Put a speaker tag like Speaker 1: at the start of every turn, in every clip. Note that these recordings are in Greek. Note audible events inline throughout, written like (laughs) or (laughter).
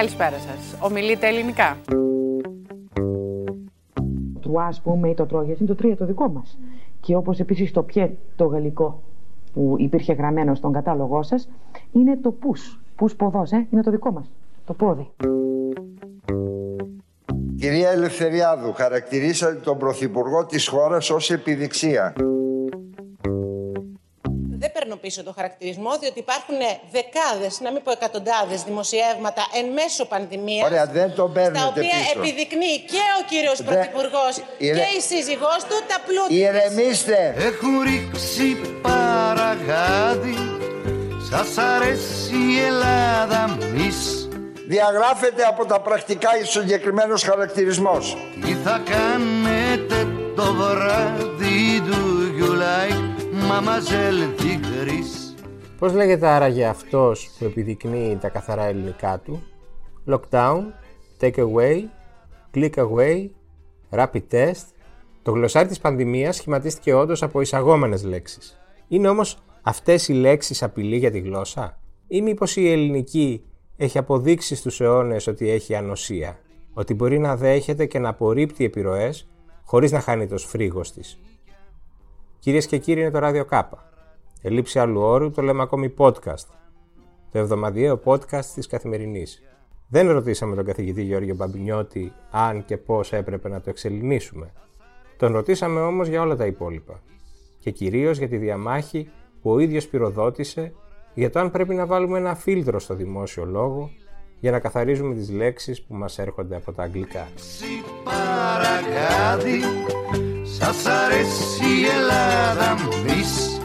Speaker 1: Καλησπέρα σας. Ομιλείτε ελληνικά.
Speaker 2: Τρουά, ας πούμε, ή το Τρόγια είναι το τρία το δικό μας. Και όπως επίσης το πιέ το γαλλικό που υπήρχε γραμμένο στον κατάλογό σας είναι το πού. Πού ποδός, ε, είναι το δικό μας. Το πόδι.
Speaker 3: Κυρία Ελευθεριάδου, χαρακτηρίσατε τον Πρωθυπουργό της χώρας ως επιδειξία.
Speaker 4: Δεν παίρνω πίσω το χαρακτηρισμό, διότι υπάρχουν δεκάδες, να μην πω εκατοντάδες δημοσιεύματα εν μέσω πανδημίας,
Speaker 3: Ωραία, δεν το παίρνετε
Speaker 4: στα οποία
Speaker 3: πίσω.
Speaker 4: επιδεικνύει και ο κύριος
Speaker 3: Δεν-
Speaker 4: Πρωθυπουργός
Speaker 3: Ηρε-
Speaker 4: και η σύζυγός του τα πλούτη της.
Speaker 3: Ηρεμήστε!
Speaker 5: Έχουν ρίξει παραγάδι Σας αρέσει η Ελλάδα μης
Speaker 3: Διαγράφεται από τα πρακτικά ο συγκεκριμένος χαρακτηρισμός.
Speaker 5: Τι θα κάνετε το βράδυ Do you like Mademoiselle Tigris
Speaker 6: Πώς λέγεται άραγε αυτός που επιδεικνύει τα καθαρά ελληνικά του; Lockdown, Take away, Click away, Rapid test Το γλωσσάρι της πανδημίας σχηματίστηκε όντως από εισαγόμενες λέξεις. Είναι όμως αυτές οι λέξεις απειλή για τη γλώσσα; Ή μήπως η ελληνική έχει αποδείξει στους αιώνες ότι έχει ανοσία, ότι μπορεί να δέχεται και να απορρίπτει επιρροές χωρίς να χάνει το σφρίγος της; Κυρίες και κύριοι, είναι το Ράδιο Κάπα. Ελήψη άλλου όρου το λέμε ακόμη podcast. Το εβδομαδιαίο podcast της Καθημερινής. Δεν ρωτήσαμε τον καθηγητή Γιώργο Μπαμπινιώτη αν και πώς έπρεπε να το εξελινήσουμε. Τον ρωτήσαμε όμως για όλα τα υπόλοιπα. Και κυρίως για τη διαμάχη που ο ίδιος πυροδότησε για το αν πρέπει να βάλουμε ένα φίλτρο στο δημόσιο λόγο για να καθαρίζουμε τις λέξεις που μας έρχονται από τα αγγλικά.
Speaker 5: Παραγάδι Σας αρέσει η Ελλάδα μης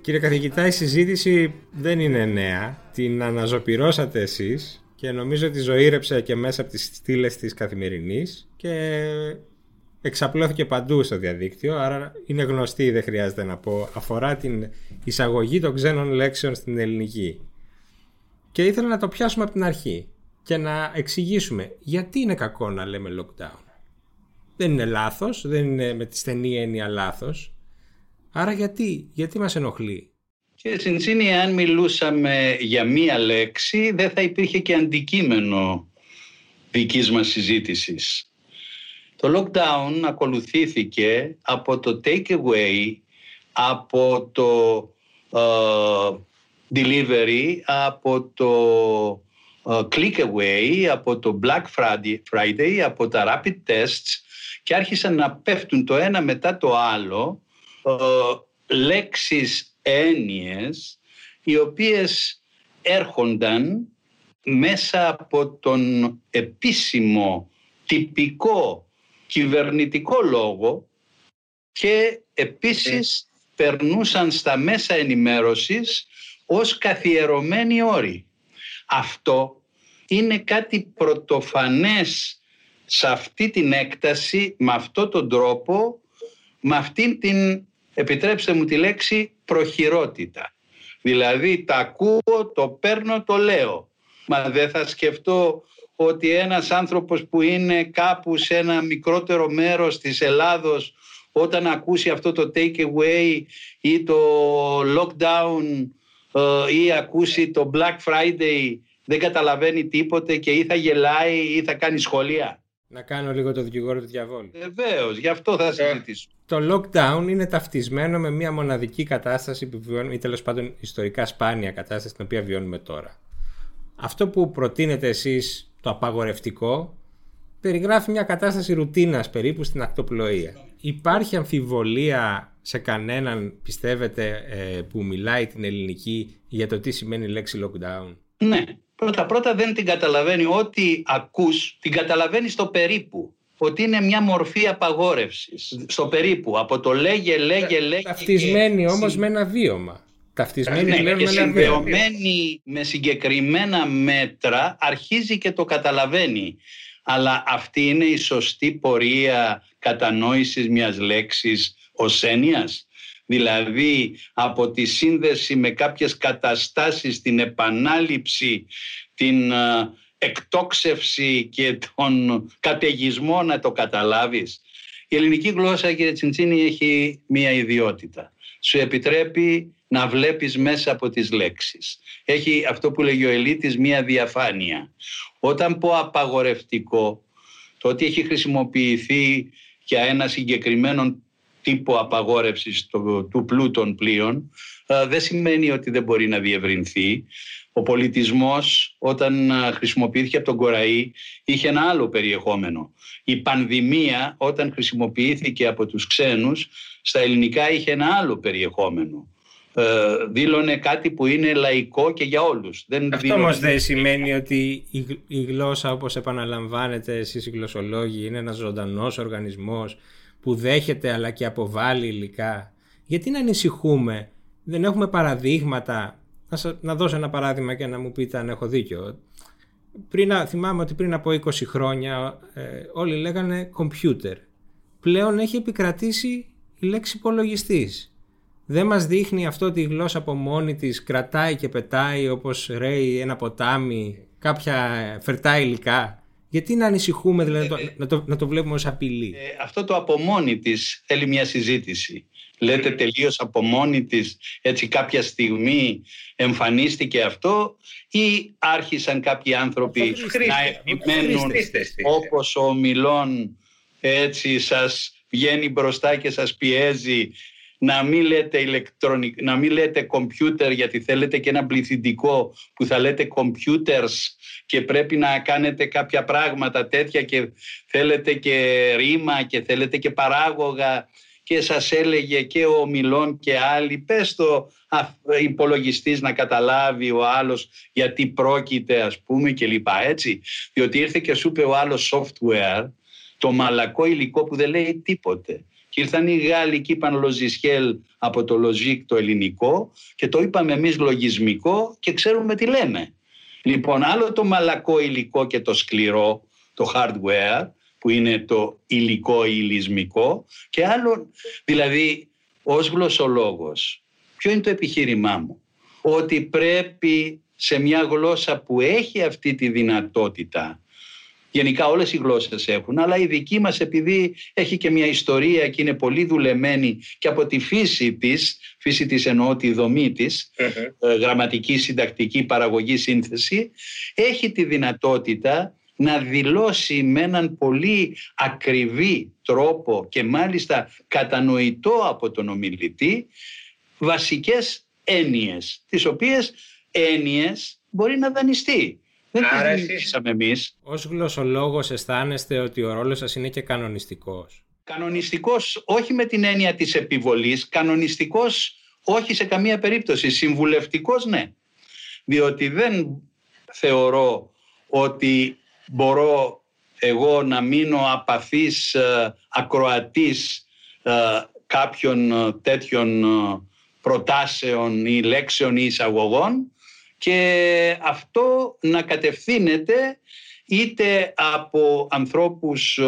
Speaker 6: Κύριε καθηγητά, η συζήτηση δεν είναι νέα. Την αναζωπυρώσατε εσείς και νομίζω ότι ζωήρεψε και μέσα από τις στήλες της καθημερινής και εξαπλώθηκε παντού στο διαδίκτυο, άρα είναι γνωστή, δεν χρειάζεται να πω, αφορά την εισαγωγή των ξένων λέξεων στην ελληνική. Και ήθελα να το πιάσουμε από την αρχή και να εξηγήσουμε γιατί είναι κακό να λέμε lockdown. Δεν είναι λάθος, δεν είναι με τη στενή έννοια λάθος, Άρα γιατί, γιατί μας ενοχλεί;
Speaker 7: Κύριε Τσιντσίνη, αν μιλούσαμε για μία λέξη, δεν θα υπήρχε και αντικείμενο δικής μας συζήτησης. Το lockdown ακολουθήθηκε από το take away, από το ε, delivery, από το ε, click away, από το Black Friday, Friday, από τα rapid tests και άρχισαν να πέφτουν το ένα μετά το άλλο ε, λέξεις, έννοιες οι οποίες έρχονταν μέσα από τον επίσημο τυπικό κυβερνητικό λόγο και επίσης περνούσαν στα μέσα ενημέρωσης ως καθιερωμένοι όροι. Αυτό είναι κάτι πρωτοφανές σε αυτή την έκταση, με αυτόν τον τρόπο, με αυτήν την, επιτρέψτε μου τη λέξη, προχειρότητα. Δηλαδή τα ακούω, το παίρνω, το λέω. Μα δεν θα σκεφτώ ότι ένας άνθρωπος που είναι κάπου σε ένα μικρότερο μέρος της Ελλάδος όταν ακούσει αυτό το take away ή το lockdown ε, ή ακούσει το Black Friday δεν καταλαβαίνει τίποτε και ή θα γελάει ή θα κάνει σχολεία.
Speaker 6: Να κάνω λίγο το δικηγόρο του διαβόλου.
Speaker 7: Βεβαίως, γι' αυτό θα συζητήσουμε.
Speaker 6: Το lockdown είναι ταυτισμένο με μια μοναδική κατάσταση που βιώνουμε, ή τέλος πάντων ιστορικά σπάνια κατάσταση την οποία βιώνουμε τώρα. Αυτό που προτείνετε εσείς, το απαγορευτικό, περιγράφει μια κατάσταση ρουτίνας περίπου στην ακτοπλοεία. Υπάρχει αμφιβολία σε κανέναν, πιστεύετε, ε, που μιλάει την ελληνική για το τι σημαίνει η λέξη lockdown;
Speaker 7: Ναι, πρώτα πρώτα δεν την καταλαβαίνει. Ό,τι ακούς την καταλαβαίνεις στο περίπου. Ότι είναι μια μορφή απαγόρευσης. Στο περίπου. Από το λέγε, λέγε, λέγε.
Speaker 6: Ταυτισμένη
Speaker 7: και-
Speaker 6: όμως με ένα βίωμα. Ταυτισμένη
Speaker 7: ναι,
Speaker 6: πλέον
Speaker 7: και
Speaker 6: με ένα βίωμα.
Speaker 7: συνδεωμένη με συγκεκριμένα μέτρα αρχίζει και το καταλαβαίνει. Αλλά αυτή είναι η σωστή πορεία κατανόησης μιας λέξης ως έννοιας. Δηλαδή από τη σύνδεση με κάποιες καταστάσεις, την επανάληψη, την ε, εκτόξευση και τον καταιγισμό να το καταλάβεις. Η ελληνική γλώσσα, κύριε Τσιντσίνη, έχει μία ιδιότητα. Σου επιτρέπει να βλέπεις μέσα από τις λέξεις. Έχει αυτό που λέγει ο Ελίτης μία διαφάνεια. Όταν πω απαγορευτικό, το ότι έχει χρησιμοποιηθεί για ένα συγκεκριμένο τύπο απαγόρευσης του, του πλούτων πλοίων, ε, δεν σημαίνει ότι δεν μπορεί να διευρυνθεί. Ο πολιτισμός όταν ε, χρησιμοποιήθηκε από τον Κοραή είχε ένα άλλο περιεχόμενο. Η πανδημία όταν χρησιμοποιήθηκε από τους ξένους στα ελληνικά είχε ένα άλλο περιεχόμενο. Ε, δήλωνε κάτι που είναι λαϊκό και για όλους.
Speaker 6: Δεν Αυτό δήλωνε... όμως δεν σημαίνει ότι η, η γλώσσα όπως επαναλαμβάνετε εσείς οι γλωσσολόγοι είναι ένας ζωντανός οργανισμός που δέχεται αλλά και αποβάλλει υλικά. Γιατί να ανησυχούμε, δεν έχουμε παραδείγματα. Να, να δώσω ένα παράδειγμα και να μου πείτε αν έχω δίκιο. Πριν, θυμάμαι ότι πριν από 20 χρόνια ε, όλοι λέγανε computer. Πλέον έχει επικρατήσει η λέξη υπολογιστής. Δεν μας δείχνει αυτό ότι η γλώσσα από μόνη της κρατάει και πετάει όπως ρέει ένα ποτάμι, κάποια φερτά υλικά. Γιατί να ανησυχούμε, δηλαδή, ε, να, το, να το βλέπουμε ως απειλή;
Speaker 7: Ε, αυτό το από μόνη της θέλει μια συζήτηση. Λέτε τελείως από μόνη της, έτσι κάποια στιγμή εμφανίστηκε αυτό ή άρχισαν κάποιοι άνθρωποι να επιμένουν όπως ο Μιλών έτσι σας βγαίνει μπροστά και σας πιέζει να μην λέτε ηλεκτρονικ... να μην λέτε computer γιατί θέλετε και ένα πληθυντικό που θα λέτε computers και πρέπει να κάνετε κάποια πράγματα τέτοια και θέλετε και ρήμα και θέλετε και παράγωγα και σας έλεγε και ο Μιλών και άλλοι πες το υπολογιστής να καταλάβει ο άλλος γιατί πρόκειται ας πούμε και λοιπά έτσι. Διότι ήρθε και σου είπε ο άλλος software το μαλακό υλικό που δεν λέει τίποτε. και ήρθαν οι Γάλλοι και είπαν λοζισχέλ από το λοζίκ το ελληνικό και το είπαμε εμείς λογισμικό και ξέρουμε τι λέμε. Λοιπόν, άλλο το μαλακό υλικό και το σκληρό, το hardware, που είναι το υλικό ή υλισμικό και άλλο, δηλαδή ως γλωσσολόγος, ποιο είναι το επιχείρημά μου; Ότι πρέπει σε μια γλώσσα που έχει αυτή τη δυνατότητα Γενικά όλες οι γλώσσες έχουν, αλλά η δική μας επειδή έχει και μια ιστορία και είναι πολύ δουλεμένη και από τη φύση της, φύση της εννοώ τη δομή της, ε, γραμματική, συντακτική, παραγωγή, σύνθεση, έχει τη δυνατότητα να δηλώσει με έναν πολύ ακριβή τρόπο και μάλιστα κατανοητό από τον ομιλητή βασικές έννοιες, τις οποίες έννοιες μπορεί να δανειστεί. Δεν Άρα εσείς εμείς.
Speaker 6: Ως γλωσσολόγος αισθάνεστε ότι ο ρόλος σας είναι και κανονιστικός;
Speaker 7: Κανονιστικός όχι με την έννοια της επιβολής, κανονιστικός όχι σε καμία περίπτωση, συμβουλευτικός ναι. Διότι δεν θεωρώ ότι μπορώ εγώ να μείνω απαθής ε, ακροατής ε, κάποιων ε, τέτοιων προτάσεων ή λέξεων ή εισαγωγών και αυτό να κατευθύνεται είτε από ανθρώπους ε,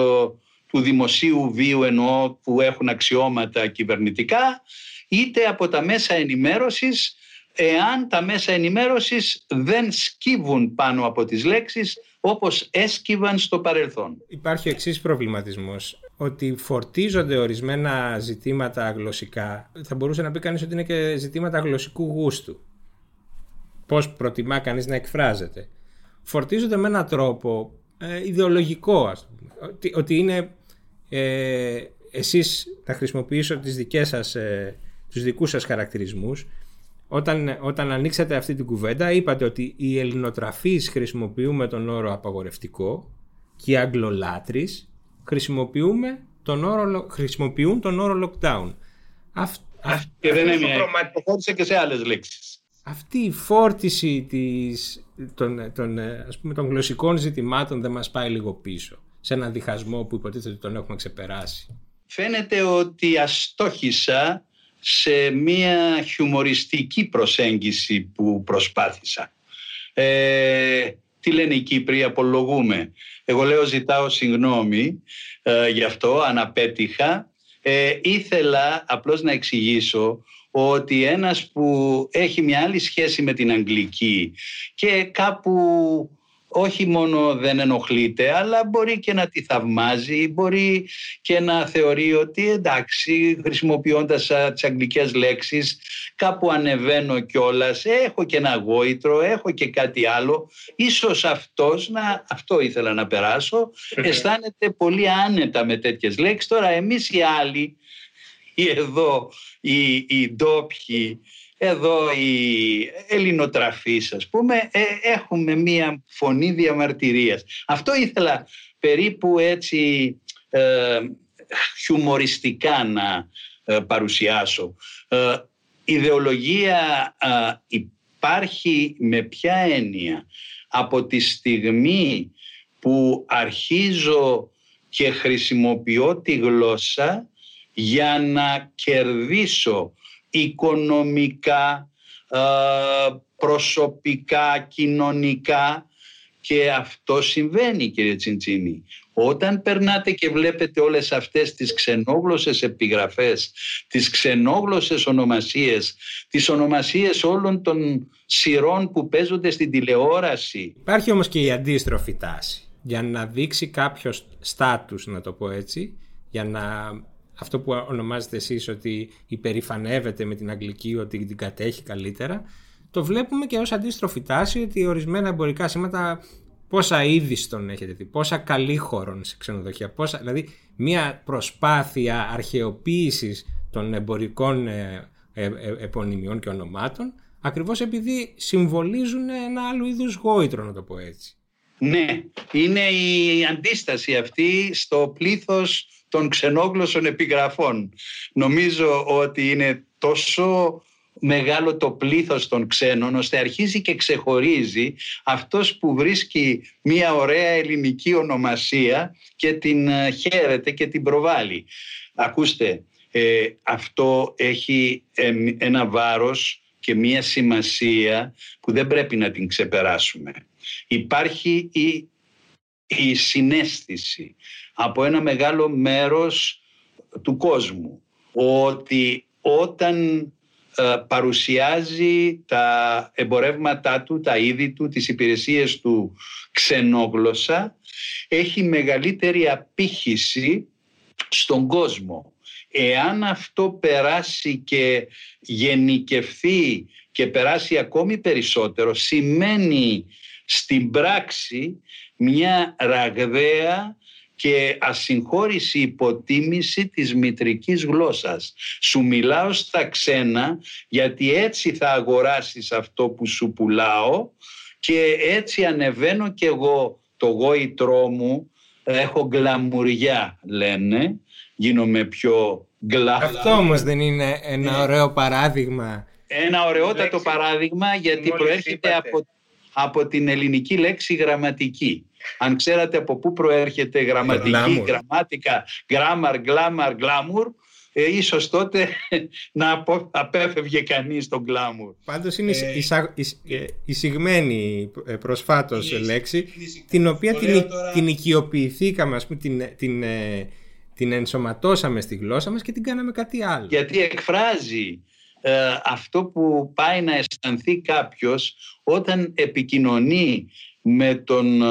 Speaker 7: του δημοσίου βίου εννοώ που έχουν αξιώματα κυβερνητικά είτε από τα μέσα ενημέρωσης εάν τα μέσα ενημέρωσης δεν σκύβουν πάνω από τις λέξεις όπως έσκυβαν στο παρελθόν.
Speaker 6: Υπάρχει ο εξής προβληματισμός ότι φορτίζονται ορισμένα ζητήματα γλωσσικά θα μπορούσε να πει κανείς ότι είναι και ζητήματα γλωσσικού γούστου πώς προτιμά κανείς να εκφράζεται. Φορτίζονται με έναν τρόπο ε, ιδεολογικό, ας πούμε. Ότι, ότι είναι ε, εσείς να χρησιμοποιήσω τις δικές σας, ε, τους δικούς σας χαρακτηρισμούς. Όταν, όταν ανοίξατε αυτή την κουβέντα είπατε ότι οι ελληνοτραφείς χρησιμοποιούμε τον όρο απαγορευτικό και οι αγγλολάτρεις χρησιμοποιούμε τον όρο, χρησιμοποιούν τον όρο lockdown.
Speaker 7: Αυτό, και δεν είναι μια και σε άλλες λέξεις
Speaker 6: αυτή η φόρτιση της, των, των, ας πούμε, των γλωσσικών ζητημάτων δεν μας πάει λίγο πίσω σε έναν διχασμό που υποτίθεται ότι τον έχουμε ξεπεράσει.
Speaker 7: Φαίνεται ότι αστόχησα σε μια χιουμοριστική προσέγγιση που προσπάθησα. Ε, τι λένε οι Κύπροι, απολογούμε. Εγώ λέω ζητάω συγγνώμη ε, γι' αυτό, αναπέτυχα. Ε, ήθελα απλώς να εξηγήσω ότι ένας που έχει μια άλλη σχέση με την Αγγλική και κάπου όχι μόνο δεν ενοχλείται, αλλά μπορεί και να τη θαυμάζει, μπορεί και να θεωρεί ότι εντάξει, χρησιμοποιώντας τις αγγλικές λέξεις, κάπου ανεβαίνω κιόλας, έχω και ένα γόητρο, έχω και κάτι άλλο. Ίσως αυτός, να, αυτό ήθελα να περάσω, αισθάνεται πολύ άνετα με τέτοιες λέξεις. Τώρα εμείς οι άλλοι, οι εδώ, οι, οι ντόπιοι, εδώ οι ελληνοτραφείς ας πούμε ε, έχουμε μία φωνή διαμαρτυρίας. Αυτό ήθελα περίπου έτσι ε, χιουμοριστικά να ε, παρουσιάσω. Ε, ιδεολογία υπάρχει με ποια έννοια; Από τη στιγμή που αρχίζω και χρησιμοποιώ τη γλώσσα για να κερδίσω οικονομικά, ε, προσωπικά, κοινωνικά και αυτό συμβαίνει κύριε Τσιντσίνη. Όταν περνάτε και βλέπετε όλες αυτές τις ξενόγλωσσες επιγραφές, τις ξενόγλωσσες ονομασίες, τις ονομασίες όλων των σειρών που παίζονται στην τηλεόραση.
Speaker 6: Υπάρχει όμως και η αντίστροφη τάση. Για να δείξει κάποιος στάτους, να το πω έτσι, για να αυτό που ονομάζετε εσείς ότι υπερηφανεύεται με την αγγλική, ότι την κατέχει καλύτερα, το βλέπουμε και ως αντίστροφη τάση ότι ορισμένα εμπορικά σήματα πόσα είδη στον έχετε δει, πόσα καλή χώρων σε ξενοδοχεία, πόσα, δηλαδή μια προσπάθεια αρχαιοποίησης των εμπορικών ε, ε, ε, επωνυμιών και ονομάτων ακριβώς επειδή συμβολίζουν ένα άλλο είδους γόητρο να το πω έτσι.
Speaker 7: Ναι, είναι η αντίσταση αυτή στο πλήθος των ξενόγλωσσων επιγραφών. Νομίζω ότι είναι τόσο μεγάλο το πλήθος των ξένων ώστε αρχίζει και ξεχωρίζει αυτός που βρίσκει μια ωραία ελληνική ονομασία και την ε, χαίρεται και την προβάλλει. Ακούστε, ε, αυτό έχει ένα βάρος και μια σημασία που δεν πρέπει να την ξεπεράσουμε. Υπάρχει η, η συνέστηση από ένα μεγάλο μέρος του κόσμου ότι όταν ε, παρουσιάζει τα εμπορεύματά του, τα είδη του, τις υπηρεσίες του ξενόγλωσσα έχει μεγαλύτερη απήχηση στον κόσμο. Εάν αυτό περάσει και γενικευθεί και περάσει ακόμη περισσότερο σημαίνει στην πράξη μια ραγδαία και ασυγχώρηση υποτίμηση της μητρικής γλώσσας. Σου μιλάω στα ξένα γιατί έτσι θα αγοράσεις αυτό που σου πουλάω και έτσι ανεβαίνω και εγώ το γόητρό μου, έχω γκλαμουριά λένε, γίνομαι πιο γκλα.
Speaker 6: Αυτό όμως δεν είναι ένα ε. ωραίο παράδειγμα.
Speaker 7: Ένα ωραιότατο παράδειγμα γιατί προέρχεται από, από την ελληνική λέξη γραμματική. Αν ξέρατε από πού προέρχεται γραμματική, γραμμάτικα, γκράμαρ, γκλάμαρ, γκλάμουρ, ε, ίσως τότε (laughs) να απέφευγε κανείς τον γκλάμουρ.
Speaker 6: Πάντως είναι ε, εισηγμένη ε, προσφάτως λέξη, την οποία την, την οικειοποιηθήκαμε, ας πούμε, την, την, ε, την ενσωματώσαμε στη γλώσσα μας και την κάναμε κάτι άλλο.
Speaker 7: Γιατί εκφράζει αυτό που πάει να αισθανθεί κάποιος όταν επικοινωνεί με τον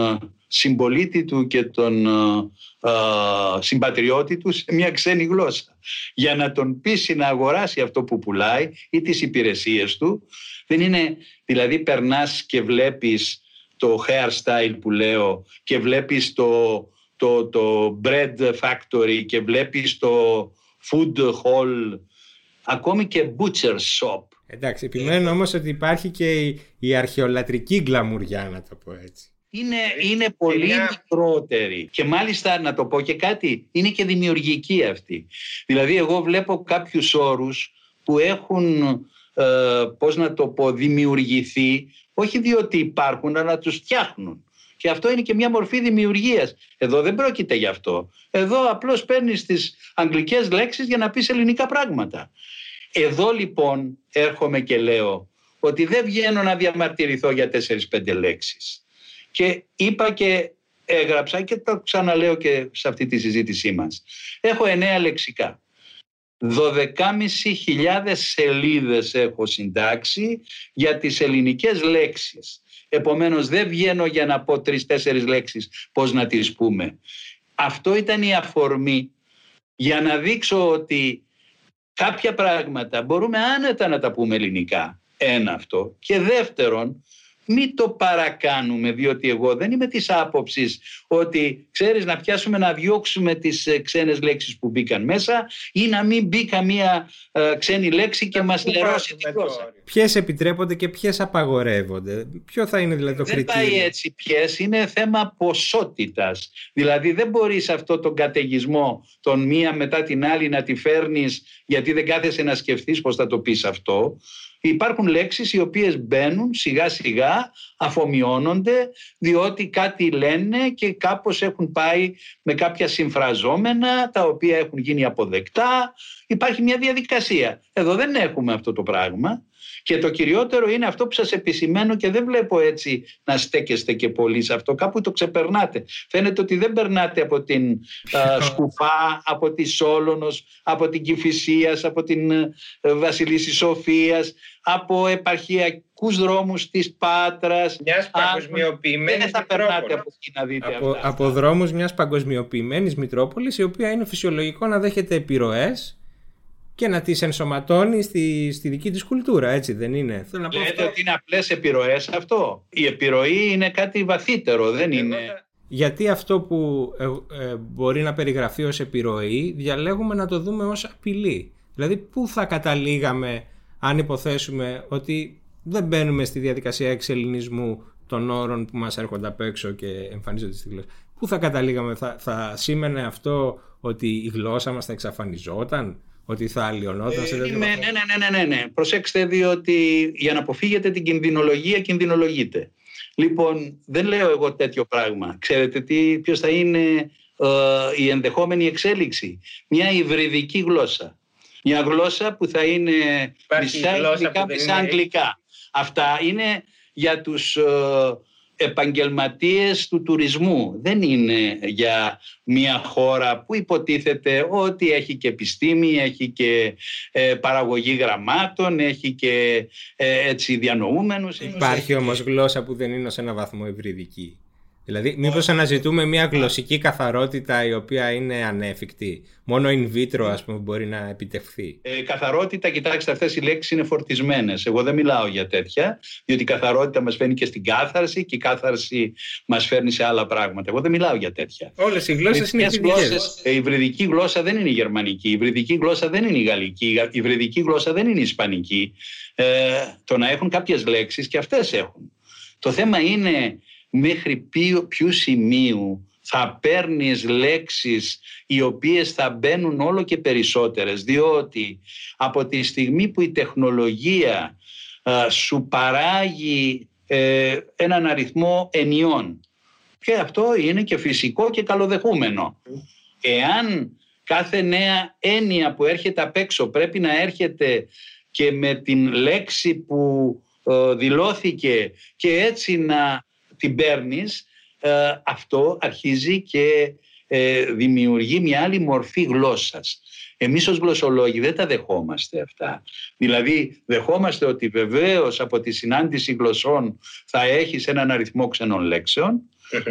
Speaker 7: συμπολίτη του και τον ε, ε, συμπατριώτη του σε μια ξένη γλώσσα. Για να τον πείσει να αγοράσει αυτό που πουλάει ή τις υπηρεσίες του. Δεν είναι, δηλαδή περνάς και βλέπεις το hairstyle που λέω και βλέπεις το, το, το bread factory και βλέπεις το food hall ακόμη και butcher shop.
Speaker 6: Εντάξει, επιμένω όμως ότι υπάρχει και η, η αρχαιολατρική γκλαμουριά να το πω έτσι
Speaker 7: είναι, είναι πολύ μια... μικρότερη. Και μάλιστα να το πω και κάτι, είναι και δημιουργική αυτή. Δηλαδή εγώ βλέπω κάποιους όρους που έχουν, ε, πώς να το πω, δημιουργηθεί, όχι διότι υπάρχουν, αλλά τους φτιάχνουν. Και αυτό είναι και μια μορφή δημιουργίας. Εδώ δεν πρόκειται γι' αυτό. Εδώ απλώς παίρνεις τις αγγλικές λέξεις για να πεις ελληνικά πράγματα. Εδώ λοιπόν έρχομαι και λέω ότι δεν βγαίνω να διαμαρτυρηθώ για 4-5 λέξεις. Και είπα και έγραψα και το ξαναλέω και σε αυτή τη συζήτησή μας. Έχω εννέα λεξικά. 12.500 σελίδες έχω συντάξει για τις ελληνικές λέξεις. Επομένως δεν βγαίνω για να πω τρεις-τέσσερις λέξεις πώς να τις πούμε. Αυτό ήταν η αφορμή για να δείξω ότι κάποια πράγματα μπορούμε άνετα να τα πούμε ελληνικά. Ένα αυτό. Και δεύτερον, μην το παρακάνουμε διότι εγώ δεν είμαι της άποψης ότι ξέρεις να πιάσουμε να διώξουμε τις ε, ξένες λέξεις που μπήκαν μέσα ή να μην μπει καμία ε, ξένη λέξη και μας λερώσει την γλώσσα.
Speaker 6: Ποιες επιτρέπονται και ποιες απαγορεύονται. Ποιο θα είναι δηλαδή το
Speaker 7: δεν
Speaker 6: κριτήριο;
Speaker 7: Δεν πάει έτσι ποιες, είναι θέμα ποσότητας. Δηλαδή δεν μπορείς αυτό τον καταιγισμό τον μία μετά την άλλη να τη φέρνεις γιατί δεν κάθεσαι να σκεφτείς πώς θα το πεις αυτό. Υπάρχουν λέξεις οι οποίες μπαίνουν σιγά σιγά, αφομοιώνονται διότι κάτι λένε και κάπως έχουν πάει με κάποια συμφραζόμενα τα οποία έχουν γίνει αποδεκτά. Υπάρχει μια διαδικασία. Εδώ δεν έχουμε αυτό το πράγμα. Και το κυριότερο είναι αυτό που σας επισημαίνω και δεν βλέπω έτσι να στέκεστε και πολύ σε αυτό. Κάπου το ξεπερνάτε. Φαίνεται ότι δεν περνάτε από την α, (laughs) Σκουφά, από τη Σόλωνος, από την Κηφισίας, από την ε, Βασιλίση Σοφίας, από επαρχιακούς δρόμους της Πάτρας.
Speaker 8: Μιας παγκοσμιοποιημένης
Speaker 7: Δεν θα περνάτε από εκεί να δείτε
Speaker 6: από,
Speaker 7: αυτά.
Speaker 6: από δρόμους μιας παγκοσμιοποιημένης Μητρόπολης η οποία είναι φυσιολογικό να δέχεται επιρροές και να τις ενσωματώνει στη, στη δική της κουλτούρα, έτσι δεν είναι; Θέλω να πω
Speaker 7: Λέτε
Speaker 6: αυτό.
Speaker 7: ότι είναι απλές επιρροές αυτό. Η επιρροή είναι κάτι βαθύτερο, δεν είναι...
Speaker 6: Γιατί αυτό που ε, ε, μπορεί να περιγραφεί ως επιρροή διαλέγουμε να το δούμε ως απειλή. Δηλαδή πού θα καταλήγαμε αν υποθέσουμε ότι δεν μπαίνουμε στη διαδικασία εξελινισμού των όρων που μας έρχονται απ' έξω και εμφανίζονται στη γλώσσα; Πού θα καταλήγαμε, θα, θα σήμαινε αυτό ότι η γλώσσα μας θα εξαφανιζόταν, ότι θα αλλοιωνόταν σε
Speaker 7: Ε,
Speaker 6: τέτοιο
Speaker 7: είμαι-
Speaker 6: βαθμό.
Speaker 7: ναι, ναι, ναι, ναι, ναι, ναι. Προσέξτε διότι για να αποφύγετε την κινδυνολογία κινδυνολογείτε. Λοιπόν, δεν λέω εγώ τέτοιο πράγμα. Ξέρετε τι, ποιος θα είναι ε, η ενδεχόμενη εξέλιξη; Μια υβριδική γλώσσα. Μια γλώσσα που θα είναι
Speaker 8: Υπάρχει
Speaker 7: μισά
Speaker 8: γλώσσα
Speaker 7: ελληνικά,
Speaker 8: που δεν
Speaker 7: μισά
Speaker 8: είναι-
Speaker 7: αγγλικά. Αυτά είναι για τους ε, επαγγελματίες του τουρισμού. Δεν είναι για μια χώρα που υποτίθεται ότι έχει και επιστήμη, έχει και ε, παραγωγή γραμμάτων, έχει και ε, έτσι διανοούμενους.
Speaker 6: Υπάρχει όμως γλώσσα που δεν είναι σε ένα βαθμό ευρυδική. Δηλαδή, μήπως αναζητούμε μια γλωσσική καθαρότητα η οποία είναι ανέφικτη. Μόνο in vitro, ας πούμε, μπορεί να επιτευχθεί.
Speaker 7: Ε, καθαρότητα, κοιτάξτε, αυτές οι λέξεις είναι φορτισμένες. Εγώ δεν μιλάω για τέτοια, διότι η καθαρότητα μας φέρνει και στην κάθαρση και η κάθαρση μας φέρνει σε άλλα πράγματα. Εγώ δεν μιλάω για τέτοια.
Speaker 6: Όλες οι γλώσσες είναι
Speaker 7: Μερικές
Speaker 6: υβριδικές.
Speaker 7: γλώσσες, ε, Η υβριδική γλώσσα δεν είναι η γερμανική, η υβριδική γλώσσα δεν είναι η γαλλική, η γα- η υβριδική γλώσσα δεν είναι η ισπανική. Ε, το να έχουν κάποιες λέξεις και αυτές έχουν. Το θέμα είναι μέχρι ποιου, ποιου σημείου θα παίρνεις λέξεις οι οποίες θα μπαίνουν όλο και περισσότερες διότι από τη στιγμή που η τεχνολογία α, σου παράγει ε, έναν αριθμό ενιών και αυτό είναι και φυσικό και καλοδεχούμενο. Εάν κάθε νέα έννοια που έρχεται απ' έξω πρέπει να έρχεται και με την λέξη που ε, δηλώθηκε και έτσι να την παίρνεις, ε, αυτό αρχίζει και ε, δημιουργεί μια άλλη μορφή γλώσσας. Εμείς ως γλωσσολόγοι δεν τα δεχόμαστε αυτά. Δηλαδή δεχόμαστε ότι βεβαίως από τη συνάντηση γλωσσών θα έχεις έναν αριθμό ξενών λέξεων,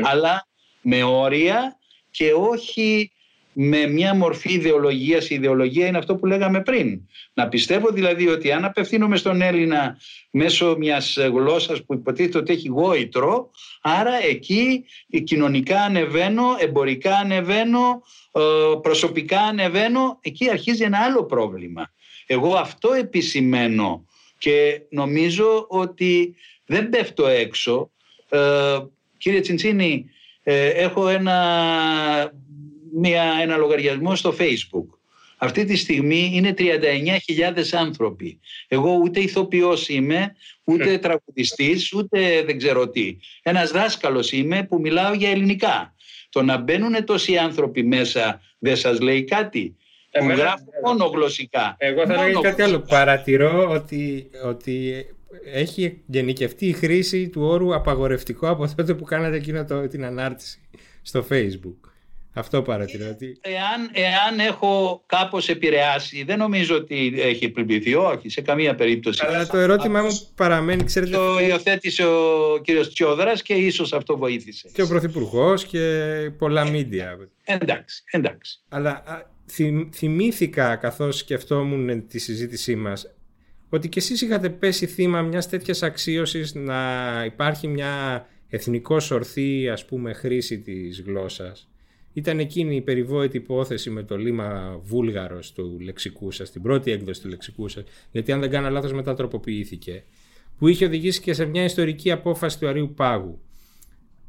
Speaker 7: αλλά με όρια και όχι με μια μορφή ιδεολογίας. Η ιδεολογία είναι αυτό που λέγαμε πριν. Να πιστεύω δηλαδή ότι αν απευθύνομαι στον Έλληνα μέσω μιας γλώσσας που υποτίθεται ότι έχει γόητρο, άρα εκεί κοινωνικά ανεβαίνω, εμπορικά ανεβαίνω, ε, προσωπικά ανεβαίνω, εκεί αρχίζει ένα άλλο πρόβλημα. Εγώ αυτό επισημαίνω και νομίζω ότι δεν πέφτω έξω. Ε, κύριε Τσιντσίνη, ε, έχω ένα, μια, ένα λογαριασμό στο Facebook. Αυτή τη στιγμή είναι 39.000 άνθρωποι. Εγώ ούτε ηθοποιός είμαι, ούτε τραγουδιστής, ούτε δεν ξέρω τι. Ένας δάσκαλος είμαι που μιλάω για ελληνικά. Το να μπαίνουν τόσοι άνθρωποι μέσα δεν σας λέει κάτι. Που
Speaker 8: Εμένα-
Speaker 7: γράφω μόνο γλωσσικά.
Speaker 6: Εγώ θα
Speaker 7: Μόνο
Speaker 6: λέγα κάτι άλλο.
Speaker 7: γλωσσικά.
Speaker 6: Παρατηρώ ότι, ότι έχει γενικευτεί η χρήση του όρου απαγορευτικό από τότε που κάνατε εκείνο το, την ανάρτηση στο facebook. Αυτό παρατηρώ. Ότι...
Speaker 7: Εάν, εάν έχω κάπως επηρεάσει, δεν νομίζω ότι έχει επιβληθεί, όχι, σε καμία περίπτωση.
Speaker 6: Αλλά το ερώτημά μου παραμένει, ξέρετε...
Speaker 7: Το υιοθέτησε ο κύριος Τσιόδρας και ίσως αυτό βοήθησε.
Speaker 6: Και ο Πρωθυπουργός και πολλά μίντια.
Speaker 7: Εντάξει, εντάξει.
Speaker 6: Αλλά α, θυμ- θυμήθηκα καθώς σκεφτόμουν τη συζήτησή μας ότι και εσείς είχατε πέσει θύμα μιας τέτοιας αξίωσης να υπάρχει μια εθνικώς ορθή ας πούμε χρήση της γλώσσας. Ήταν εκείνη η περιβόητη υπόθεση με το λίμα βούλγαρος του λεξικού σας, την πρώτη έκδοση του λεξικού σας, γιατί αν δεν κάνω λάθος μετά τροποποιήθηκε, που είχε οδηγήσει και σε μια ιστορική απόφαση του Αρίου Πάγου.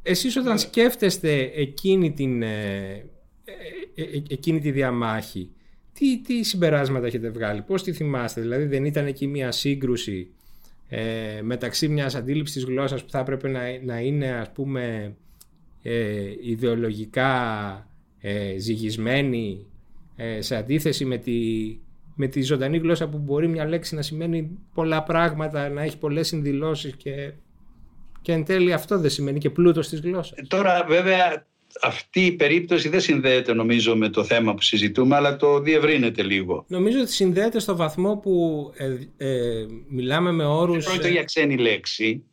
Speaker 6: Εσείς όταν σκέφτεστε εκείνη, την, ε, ε, ε, εκείνη τη διαμάχη, τι, τι συμπεράσματα έχετε βγάλει, πώς τη θυμάστε, δηλαδή δεν ήταν εκεί μια σύγκρουση ε, μεταξύ μιας αντίληψης της γλώσσας που θα έπρεπε να, να είναι ας πούμε ε, ιδεολογικά ε, ζυγισμένη ε, σε αντίθεση με τη, με τη ζωντανή γλώσσα που μπορεί μια λέξη να σημαίνει πολλά πράγματα, να έχει πολλές συνδηλώσεις και, και εν τέλει αυτό δεν σημαίνει και πλούτος της γλώσσας.
Speaker 7: Τώρα βέβαια αυτή η περίπτωση δεν συνδέεται νομίζω με το θέμα που συζητούμε αλλά το διευρύνεται λίγο.
Speaker 6: Νομίζω ότι συνδέεται στο βαθμό που ε, ε, μιλάμε με όρους...
Speaker 7: Πρόκειται για ξένη λέξη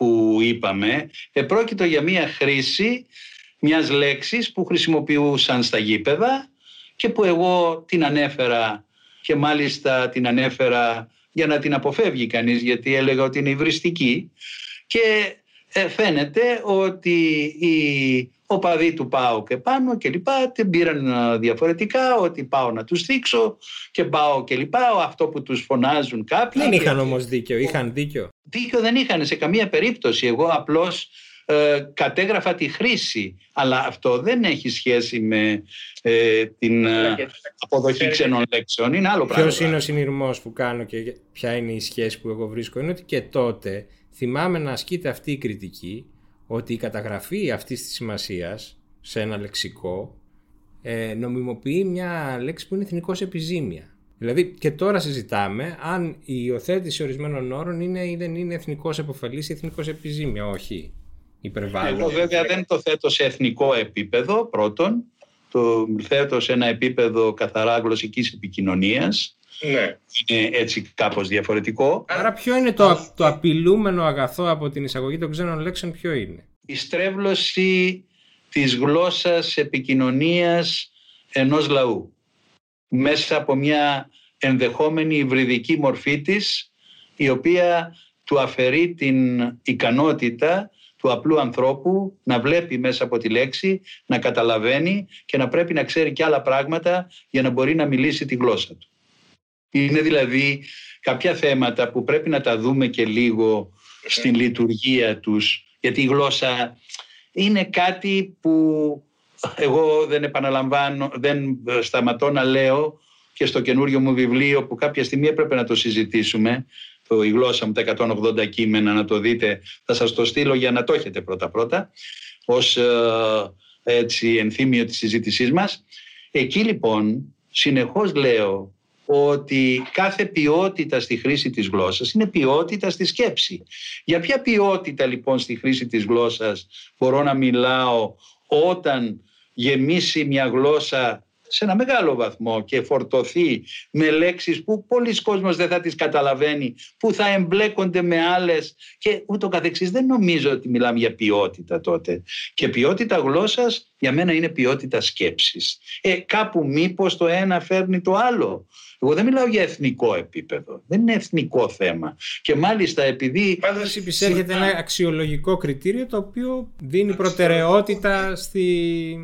Speaker 7: που είπαμε. Επρόκειτο για μία χρήση μιας λέξης που χρησιμοποιούσαν στα γήπεδα και που εγώ την ανέφερα και μάλιστα την ανέφερα για να την αποφεύγει κανείς γιατί έλεγα ότι είναι υβριστική και ε, φαίνεται ότι οι οπαδοί του πάω και πάνω και λοιπά την πήραν ε, διαφορετικά ότι πάω να τους δείξω και πάω και λοιπά αυτό που τους φωνάζουν κάποιοι
Speaker 6: Δεν
Speaker 7: και-
Speaker 6: είχαν όμως δίκιο, είχαν δίκιο.
Speaker 7: Δίκιο δεν είχαν σε καμία περίπτωση. Εγώ απλώς ε, κατέγραφα τη χρήση. Αλλά αυτό δεν έχει σχέση με ε, την ε, αποδοχή ξένων λέξεων. Είναι άλλο πράγμα.
Speaker 6: Ποιο είναι ο συνειρμός που κάνω και ποια είναι η σχέση που εγώ βρίσκω. Είναι ότι και τότε θυμάμαι να ασκείται αυτή η κριτική ότι η καταγραφή αυτής της σημασίας σε ένα λεξικό ε, νομιμοποιεί μια λέξη που είναι εθνικός επιζήμια. Δηλαδή και τώρα συζητάμε αν η υιοθέτηση ορισμένων όρων είναι ή δεν είναι εθνικός επωφελής ή εθνικός επιζήμια. Όχι. Υπερβάλλω.
Speaker 7: Εγώ βέβαια δεν το θέτω σε εθνικό επίπεδο πρώτον. Το θέτω σε ένα επίπεδο καθαρά γλωσσικής επικοινωνίας.
Speaker 8: Ναι.
Speaker 7: Είναι έτσι κάπως διαφορετικό.
Speaker 6: Άρα ποιο είναι το, το απειλούμενο αγαθό από την εισαγωγή των ξένων λέξεων, ποιο είναι;
Speaker 7: η στρέβλωση της γλώσσας επικοινωνίας ενός λαού μέσα από μια ενδεχόμενη υβριδική μορφή της η οποία του αφαιρεί την ικανότητα του απλού ανθρώπου να βλέπει μέσα από τη λέξη, να καταλαβαίνει και να πρέπει να ξέρει και άλλα πράγματα για να μπορεί να μιλήσει τη γλώσσα του. Είναι δηλαδή κάποια θέματα που πρέπει να τα δούμε και λίγο στην λειτουργία τους γιατί η γλώσσα είναι κάτι που εγώ δεν επαναλαμβάνω, δεν σταματώ να λέω και στο καινούριο μου βιβλίο που κάποια στιγμή έπρεπε να το συζητήσουμε το, η γλώσσα μου τα 180 κείμενα να το δείτε θα σας το στείλω για να το έχετε πρώτα πρώτα ως ε, έτσι ενθύμιο της συζήτησής μας. Εκεί λοιπόν συνεχώς λέω ότι κάθε ποιότητα στη χρήση της γλώσσας είναι ποιότητα στη σκέψη. Για ποια ποιότητα λοιπόν στη χρήση της γλώσσας μπορώ να μιλάω όταν γεμίσει μια γλώσσα σε ένα μεγάλο βαθμό και φορτωθεί με λέξεις που πολλοί κόσμος δεν θα τις καταλαβαίνει, που θα εμπλέκονται με άλλες και ούτω καθεξής. Δεν νομίζω ότι μιλάμε για ποιότητα τότε. Και ποιότητα γλώσσας για μένα είναι ποιότητα σκέψης. Ε, κάπου μήπως το ένα φέρνει το άλλο. Εγώ δεν μιλάω για εθνικό επίπεδο. Δεν είναι εθνικό θέμα. Και μάλιστα επειδή.
Speaker 6: Πάντως υπησέρχεται ένα αξιολογικό κριτήριο το οποίο δίνει προτεραιότητα στη.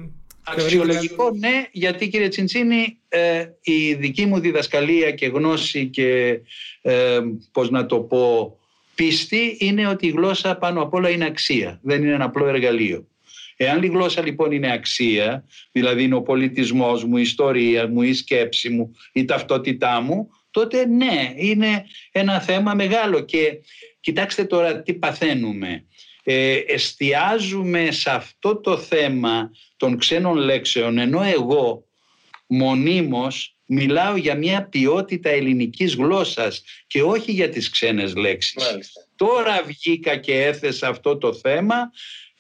Speaker 7: Αξιολογικό ναι, γιατί κύριε Τσιντσίνη ε, η δική μου διδασκαλία και γνώση και ε, πώς να το πω πίστη είναι ότι η γλώσσα πάνω απ' όλα είναι αξία, δεν είναι ένα απλό εργαλείο. Εάν η γλώσσα λοιπόν είναι αξία, δηλαδή είναι ο πολιτισμός μου, η ιστορία μου, η σκέψη μου, η ταυτότητά μου, τότε ναι, είναι ένα θέμα μεγάλο και κοιτάξτε τώρα τι παθαίνουμε. Ε, εστιάζουμε σε αυτό το θέμα των ξένων λέξεων ενώ εγώ μονίμως μιλάω για μια ποιότητα ελληνικής γλώσσας και όχι για τις ξένες λέξεις.
Speaker 8: Μάλιστα.
Speaker 7: Τώρα βγήκα και έθεσα αυτό το θέμα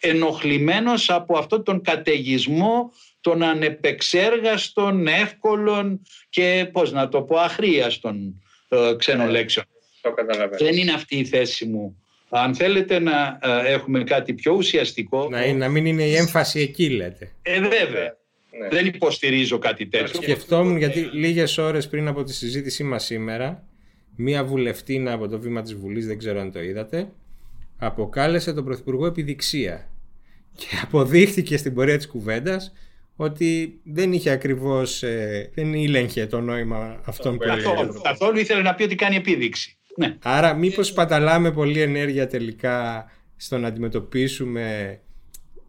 Speaker 7: ενοχλημένος από αυτόν τον καταιγισμό των ανεπεξέργαστων, εύκολων και πώς να το πω αχρίαστων ε, ξένων λέξεων.
Speaker 8: Το καταλαβαίνω.
Speaker 7: Δεν είναι αυτή η θέση μου. Αν θέλετε να ε, έχουμε κάτι πιο ουσιαστικό...
Speaker 6: Να, είναι- να μην είναι η έμφαση εκεί λέτε.
Speaker 7: Ε, βέβαια.
Speaker 8: Ναι.
Speaker 7: Δεν υποστηρίζω κάτι τέτοιο.
Speaker 6: Σκεφτόμουν γιατί λίγες ώρες πριν από τη συζήτησή μας σήμερα μία βουλευτήνα από το βήμα της Βουλής, δεν ξέρω αν το είδατε, αποκάλεσε τον Πρωθυπουργό επιδειξία και (laughs) αποδείχθηκε στην πορεία της κουβέντας ότι δεν είχε ακριβώς, ε, δεν ήλεγχε το νόημα αυτών που έλεγε.
Speaker 7: Καθόλου, καθόλου ήθελε να πει ότι κάνει επίδειξη. Ναι.
Speaker 6: Άρα μήπως παταλάμε πολλή ενέργεια τελικά στο να αντιμετωπίσουμε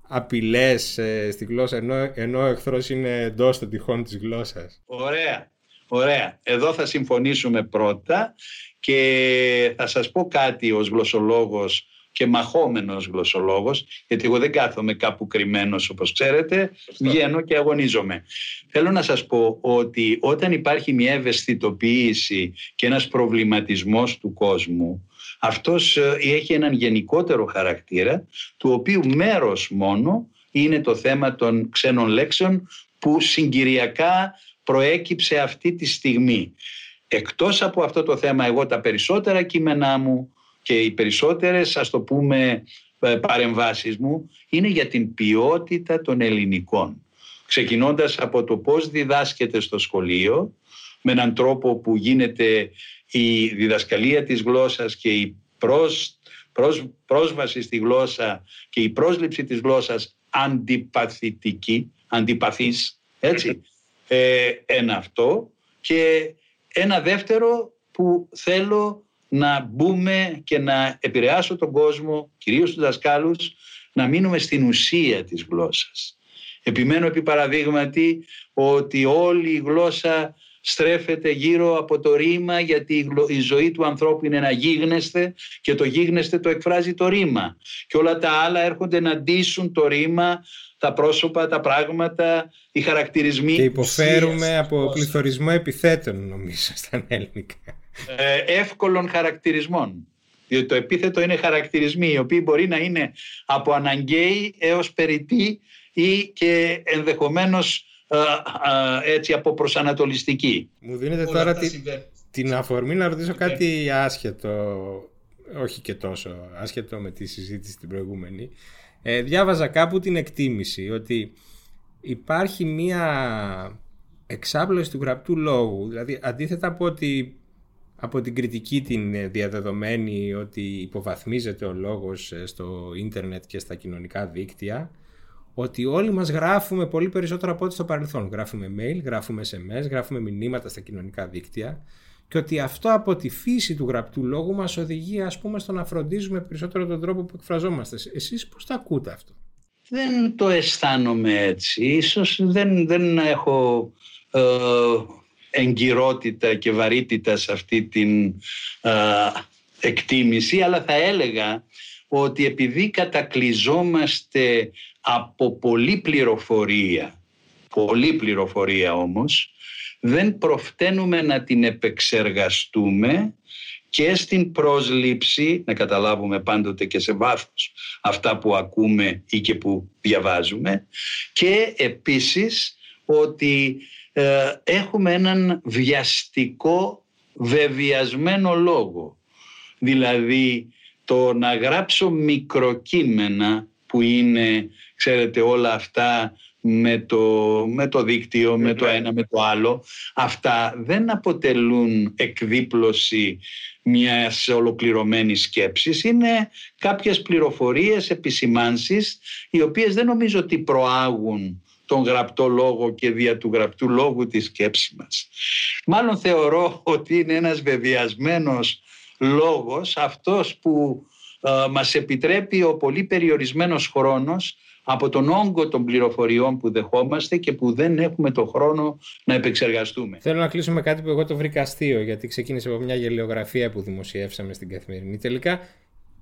Speaker 6: απειλές ε, στη γλώσσα ενώ, ενώ ο εχθρός είναι εντός των τυχών της γλώσσας;
Speaker 7: Ωραία. Ωραία. Εδώ θα συμφωνήσουμε πρώτα και θα σας πω κάτι ως γλωσσολόγος και μαχόμενος γλωσσολόγος, γιατί εγώ δεν κάθομαι κάπου κρυμμένος όπως ξέρετε, βγαίνω και αγωνίζομαι. Θέλω να σας πω ότι όταν υπάρχει μια ευαισθητοποίηση και ένας προβληματισμός του κόσμου, αυτός ε, έχει έναν γενικότερο χαρακτήρα, του οποίου μέρος μόνο είναι το θέμα των ξένων λέξεων που συγκυριακά προέκυψε αυτή τη στιγμή. Εκτός από αυτό το θέμα, εγώ τα περισσότερα κείμενά μου και οι περισσότερες, ας το πούμε, ε, παρεμβάσεις μου είναι για την ποιότητα των ελληνικών. Ξεκινώντας από το πώς διδάσκεται στο σχολείο, με έναν τρόπο που γίνεται η διδασκαλία της γλώσσας και η προς, προς, πρόσβαση στη γλώσσα και η πρόσληψη της γλώσσας αντιπαθητική, αντιπαθής, έτσι. Ε, ένα αυτό και ένα δεύτερο που θέλω να μπούμε και να επηρεάσω τον κόσμο, κυρίως τους δασκάλους, να μείνουμε στην ουσία της γλώσσας. Επιμένω επί παραδείγματι ότι όλη η γλώσσα στρέφεται γύρω από το ρήμα γιατί η γλω- η ζωή του ανθρώπου είναι ένα γίγνεσθε και το γίγνεσθε το εκφράζει το ρήμα και όλα τα άλλα έρχονται να ντύσουν το ρήμα τα πρόσωπα, τα πράγματα, οι χαρακτηρισμοί
Speaker 6: Και υποφέρουμε
Speaker 7: ουσίας
Speaker 6: από
Speaker 7: της
Speaker 6: πληθωρισμό επιθέτων νομίζω στα ελληνικά.
Speaker 7: Ε, εύκολων χαρακτηρισμών. Διότι το επίθετο είναι χαρακτηρισμοί οι οποίοι μπορεί να είναι από αναγκαίοι έως περιττοί ή και ενδεχομένως ε, ε, έτσι από προσανατολιστική.
Speaker 6: Μου δίνετε
Speaker 7: Όλα
Speaker 6: τώρα
Speaker 7: αυτά
Speaker 6: τη-
Speaker 7: συμβαίνουν.
Speaker 6: την αφορμή να ρωτήσω κάτι άσχετο, όχι και τόσο άσχετο με τη συζήτηση την προηγούμενη. Ε, διάβαζα κάπου την εκτίμηση ότι υπάρχει μία εξάπλωση του γραπτού λόγου. Δηλαδή αντίθετα από, ότι, από την κριτική την ε, διαδεδομένη ότι υποβαθμίζεται ο λόγος ε, στο ίντερνετ και στα κοινωνικά δίκτυα ότι όλοι μας γράφουμε πολύ περισσότερο από ό,τι στο παρελθόν. Γράφουμε mail, γράφουμε SMS, γράφουμε μηνύματα στα κοινωνικά δίκτυα και ότι αυτό από τη φύση του γραπτού λόγου μας οδηγεί ας πούμε στο να φροντίζουμε περισσότερο τον τρόπο που εκφραζόμαστε. Εσείς πώς τα ακούτε αυτό;
Speaker 7: Δεν το αισθάνομαι έτσι. Ίσως δεν, δεν έχω ε, εγκυρότητα και βαρύτητα σε αυτή την ε, εκτίμηση, αλλά θα έλεγα ότι επειδή κατακλυζόμαστε από πολλή πληροφορία, πολλή πληροφορία όμως, δεν προφταίνουμε να την επεξεργαστούμε και στην πρόσληψη, να καταλάβουμε πάντοτε και σε βάθος αυτά που ακούμε ή και που διαβάζουμε και επίσης ότι ε, έχουμε έναν βιαστικό βεβιασμένο λόγο. Δηλαδή το να γράψω μικροκείμενα που είναι, ξέρετε, όλα αυτά με το, με το δίκτυο, με το ένα, με το άλλο, αυτά δεν αποτελούν εκδίπλωση μιας ολοκληρωμένης σκέψης. Είναι κάποιες πληροφορίες, επισημάνσεις, οι οποίες δεν νομίζω ότι προάγουν τον γραπτό λόγο και δια του γραπτού λόγου της σκέψης μας. Μάλλον θεωρώ ότι είναι ένας βεβαιασμένος λόγος αυτός που ε, μας επιτρέπει ο πολύ περιορισμένος χρόνος από τον όγκο των πληροφοριών που δεχόμαστε και που δεν έχουμε το χρόνο να επεξεργαστούμε.
Speaker 6: Θέλω να κλείσω με κάτι που εγώ το βρήκα αστείο, γιατί ξεκίνησε από μια γελιογραφία που δημοσιεύσαμε στην καθημερινή. Τελικά,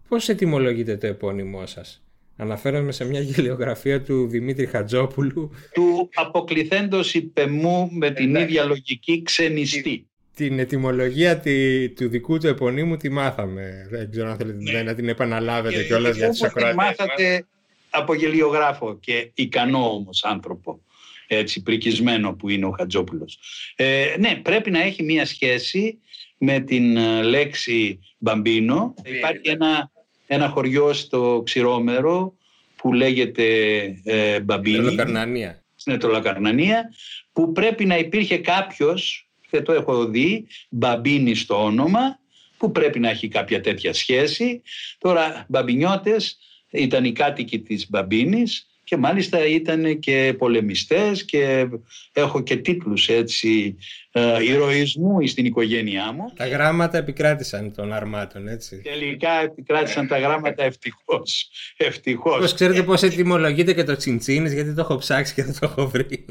Speaker 6: πώς ετοιμολογείτε το επώνυμό σας; Αναφέρομαι σε μια γελιογραφία του Δημήτρη Χατζόπουλου.
Speaker 7: Του αποκλειθέντος υπεμού με την ίδια λογική ξενιστή.
Speaker 6: Την ετοιμολογία τη, του δικού του επωνύμου τη μάθαμε. Δεν ξέρω αν θέλετε
Speaker 7: Ναι.
Speaker 6: να την επαναλάβετε
Speaker 7: Και
Speaker 6: κιόλας για
Speaker 7: όπως
Speaker 6: του
Speaker 7: την
Speaker 6: ακροατές.
Speaker 7: μάθατε από γελιογράφο και ικανό όμως άνθρωπο έτσι πρικισμένο που είναι ο Χατζόπουλος. Ε, ναι, πρέπει να έχει μία σχέση με την ε, λέξη μπαμπίνο. Υπάρχει ένα, ένα χωριό στο Ξηρόμερο που λέγεται ε, Μπαμπίνη.
Speaker 6: Τρολοκαρνανία.
Speaker 7: Στην Τρολοκαρνανία που πρέπει να υπήρχε κάποιος, δεν το έχω δει, Μπαμπίνη στο όνομα, που πρέπει να έχει κάποια τέτοια σχέση. Τώρα, μπαμπινιώτες ήταν οι κάτοικοι της Μπαμπίνης και μάλιστα ήταν και πολεμιστές και έχω και τίτλους έτσι ε, ηρωισμού στην οικογένειά μου.
Speaker 6: Τα γράμματα επικράτησαν των αρμάτων, έτσι.
Speaker 7: Τελικά επικράτησαν τα γράμματα ευτυχώς. ευτυχώς.
Speaker 6: Πώς ξέρετε πώς ετοιμολογείται και το τσιντσίνης, γιατί το έχω ψάξει και δεν το έχω βρει.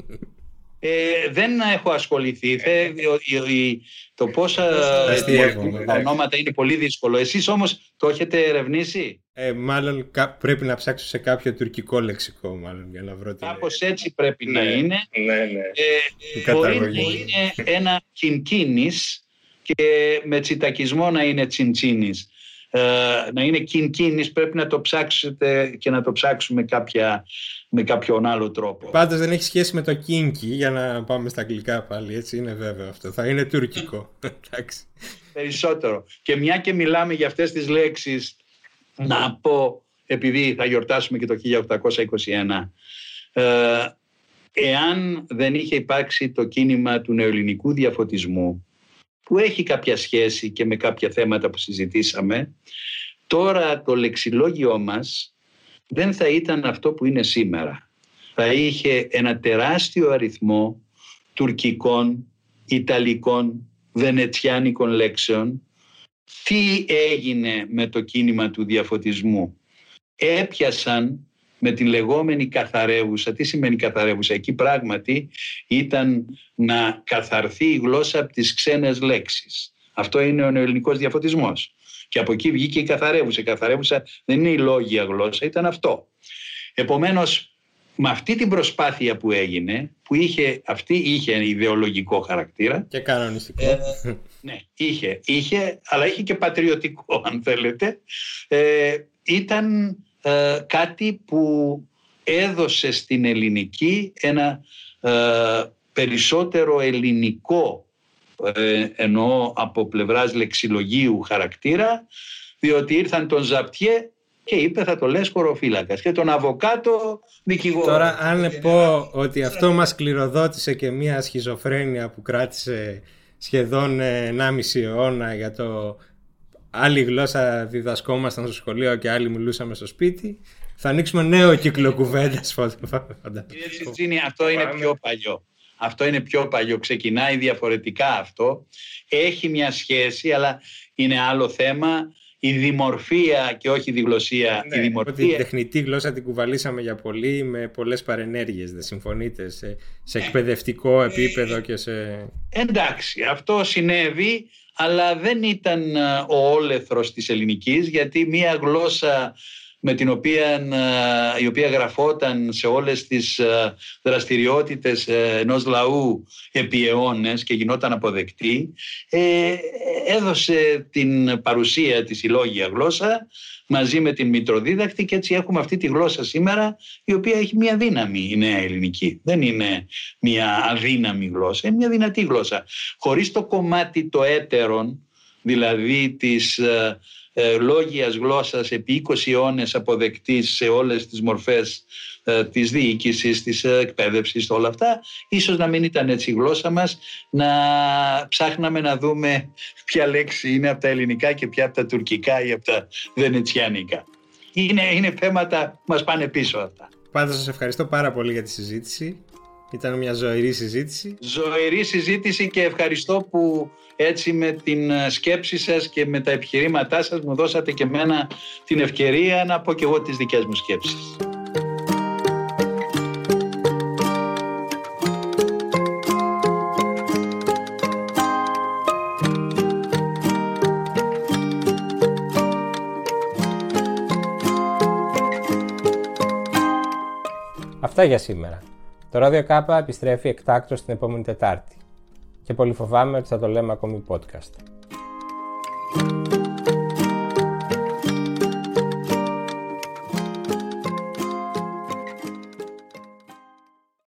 Speaker 7: Ε, δεν έχω ασχοληθεί. Θε, η- η- το πόσα
Speaker 6: Αστείευομαι,
Speaker 7: τα ονόματα είναι πολύ δύσκολο. Εσείς όμως το έχετε ερευνήσει;
Speaker 6: Ε, μάλλον κα- πρέπει να ψάξω σε κάποιο τουρκικό λεξικό, μάλλον, για να βρω την...
Speaker 7: Κάπως έτσι πρέπει να είναι.
Speaker 8: Ναι, ναι.
Speaker 7: Ε,
Speaker 6: την
Speaker 7: μπορεί να
Speaker 6: καταγωγή.
Speaker 7: είναι ένα κινκίνης και με τσιτακισμό να είναι τσιντσίνης. Ε, να είναι κινκίνης πρέπει να το ψάξετε και να το ψάξουμε κάποια, με κάποιον άλλο τρόπο.
Speaker 6: Πάντως δεν έχει σχέση με το κίνκι, για να πάμε στα αγγλικά πάλι, έτσι είναι βέβαιο αυτό. Θα είναι τουρκικό. (laughs) Εντάξει.
Speaker 7: Περισσότερο. Και μια και μιλάμε για αυτές τις λέξεις, να πω, επειδή θα γιορτάσουμε και το 1821, ε, εάν δεν είχε υπάρξει το κίνημα του νεοελληνικού διαφωτισμού, που έχει κάποια σχέση και με κάποια θέματα που συζητήσαμε, τώρα το λεξιλόγιό μας δεν θα ήταν αυτό που είναι σήμερα. Θα είχε ένα τεράστιο αριθμό τουρκικών, ιταλικών, βενετσιάνικων λέξεων. Τι έγινε με το κίνημα του διαφωτισμού; Έπιασαν με την λεγόμενη καθαρεύουσα. Τι σημαίνει καθαρεύουσα; Εκεί πράγματι ήταν να καθαρθεί η γλώσσα από τις ξένες λέξεις. Αυτό είναι ο νεοελληνικός διαφωτισμός. Και από εκεί βγήκε η καθαρεύουσα. Η καθαρεύουσα δεν είναι η λόγια γλώσσα, ήταν αυτό. Επομένως, με αυτή την προσπάθεια που έγινε, που είχε, αυτή είχε ιδεολογικό χαρακτήρα,
Speaker 6: Και κανονιστικό.
Speaker 7: Ε, ναι, είχε, είχε, αλλά είχε και πατριωτικό αν θέλετε. Ε, ήταν ε, κάτι που έδωσε στην ελληνική ένα ε, περισσότερο ελληνικό ε, εννοώ από πλευράς λεξιλογίου χαρακτήρα διότι ήρθαν τον Ζαπτιέ και είπε θα το λες χωροφύλακας και τον Αβοκάτο δικηγόρο.
Speaker 6: Τώρα αν πω ότι αυτό μας κληροδότησε και μια σχιζοφρένεια που κράτησε σχεδόν ε, 1,5 αιώνα για το άλλη γλώσσα διδασκόμασταν στο σχολείο και άλλοι μιλούσαμε στο σπίτι θα ανοίξουμε νέο κύκλο κουβέντας φαντάζομαι.
Speaker 7: Κύριε Τσιτσίνη, αυτό είναι πιο παλιό. Αυτό είναι πιο παλιό. Ξεκινάει διαφορετικά αυτό. Έχει μια σχέση, αλλά είναι άλλο θέμα. Η δημορφία και όχι η διγλωσία.
Speaker 8: Ναι,
Speaker 7: η
Speaker 6: Ότι
Speaker 7: δημορφία
Speaker 6: την τεχνητή γλώσσα την κουβαλήσαμε για πολύ με πολλές παρενέργειες, δεν συμφωνείτε, σε, σε εκπαιδευτικό επίπεδο και σε...
Speaker 7: Εντάξει, αυτό συνέβη, αλλά δεν ήταν ε, ο όλεθρος της ελληνικής, γιατί μία γλώσσα με την οποία, ε, η οποία γραφόταν σε όλες τις ε, δραστηριότητες ε, ενός λαού επί αιώνες και γινόταν αποδεκτή, ε, έδωσε την παρουσία της η λόγια γλώσσα μαζί με την μητροδίδακτη και έτσι έχουμε αυτή τη γλώσσα σήμερα η οποία έχει μια δύναμη η νέα ελληνική. Δεν είναι μια αδύναμη γλώσσα, είναι μια δυνατή γλώσσα. Χωρίς το κομμάτι το έτερον, δηλαδή της ε, ε, λόγιας γλώσσας επί 20 αιώνες αποδεκτής σε όλες τις μορφές ε, της διοίκησης, της ε, εκπαίδευσης, όλα αυτά, ίσως να μην ήταν έτσι η γλώσσα μας, να ψάχναμε να δούμε ποια λέξη είναι από τα ελληνικά και ποια από τα τουρκικά ή από τα βενετσιάνικα. Είναι, είναι θέματα που μας πάνε πίσω αυτά.
Speaker 6: Πάντως σας ευχαριστώ πάρα πολύ για τη συζήτηση. Ήταν μια ζωηρή συζήτηση.
Speaker 7: Ζωηρή συζήτηση και ευχαριστώ που έτσι με την ε, σκέψη σας και με τα επιχειρήματά σας μου δώσατε και μένα την ευκαιρία να πω και εγώ τις δικές μου σκέψεις.
Speaker 6: Αυτά για σήμερα. Το ράδιο Κάπα επιστρέφει εκτάκτως την επόμενη Τετάρτη και πολύ φοβάμαι ότι θα το λέμε ακόμη podcast.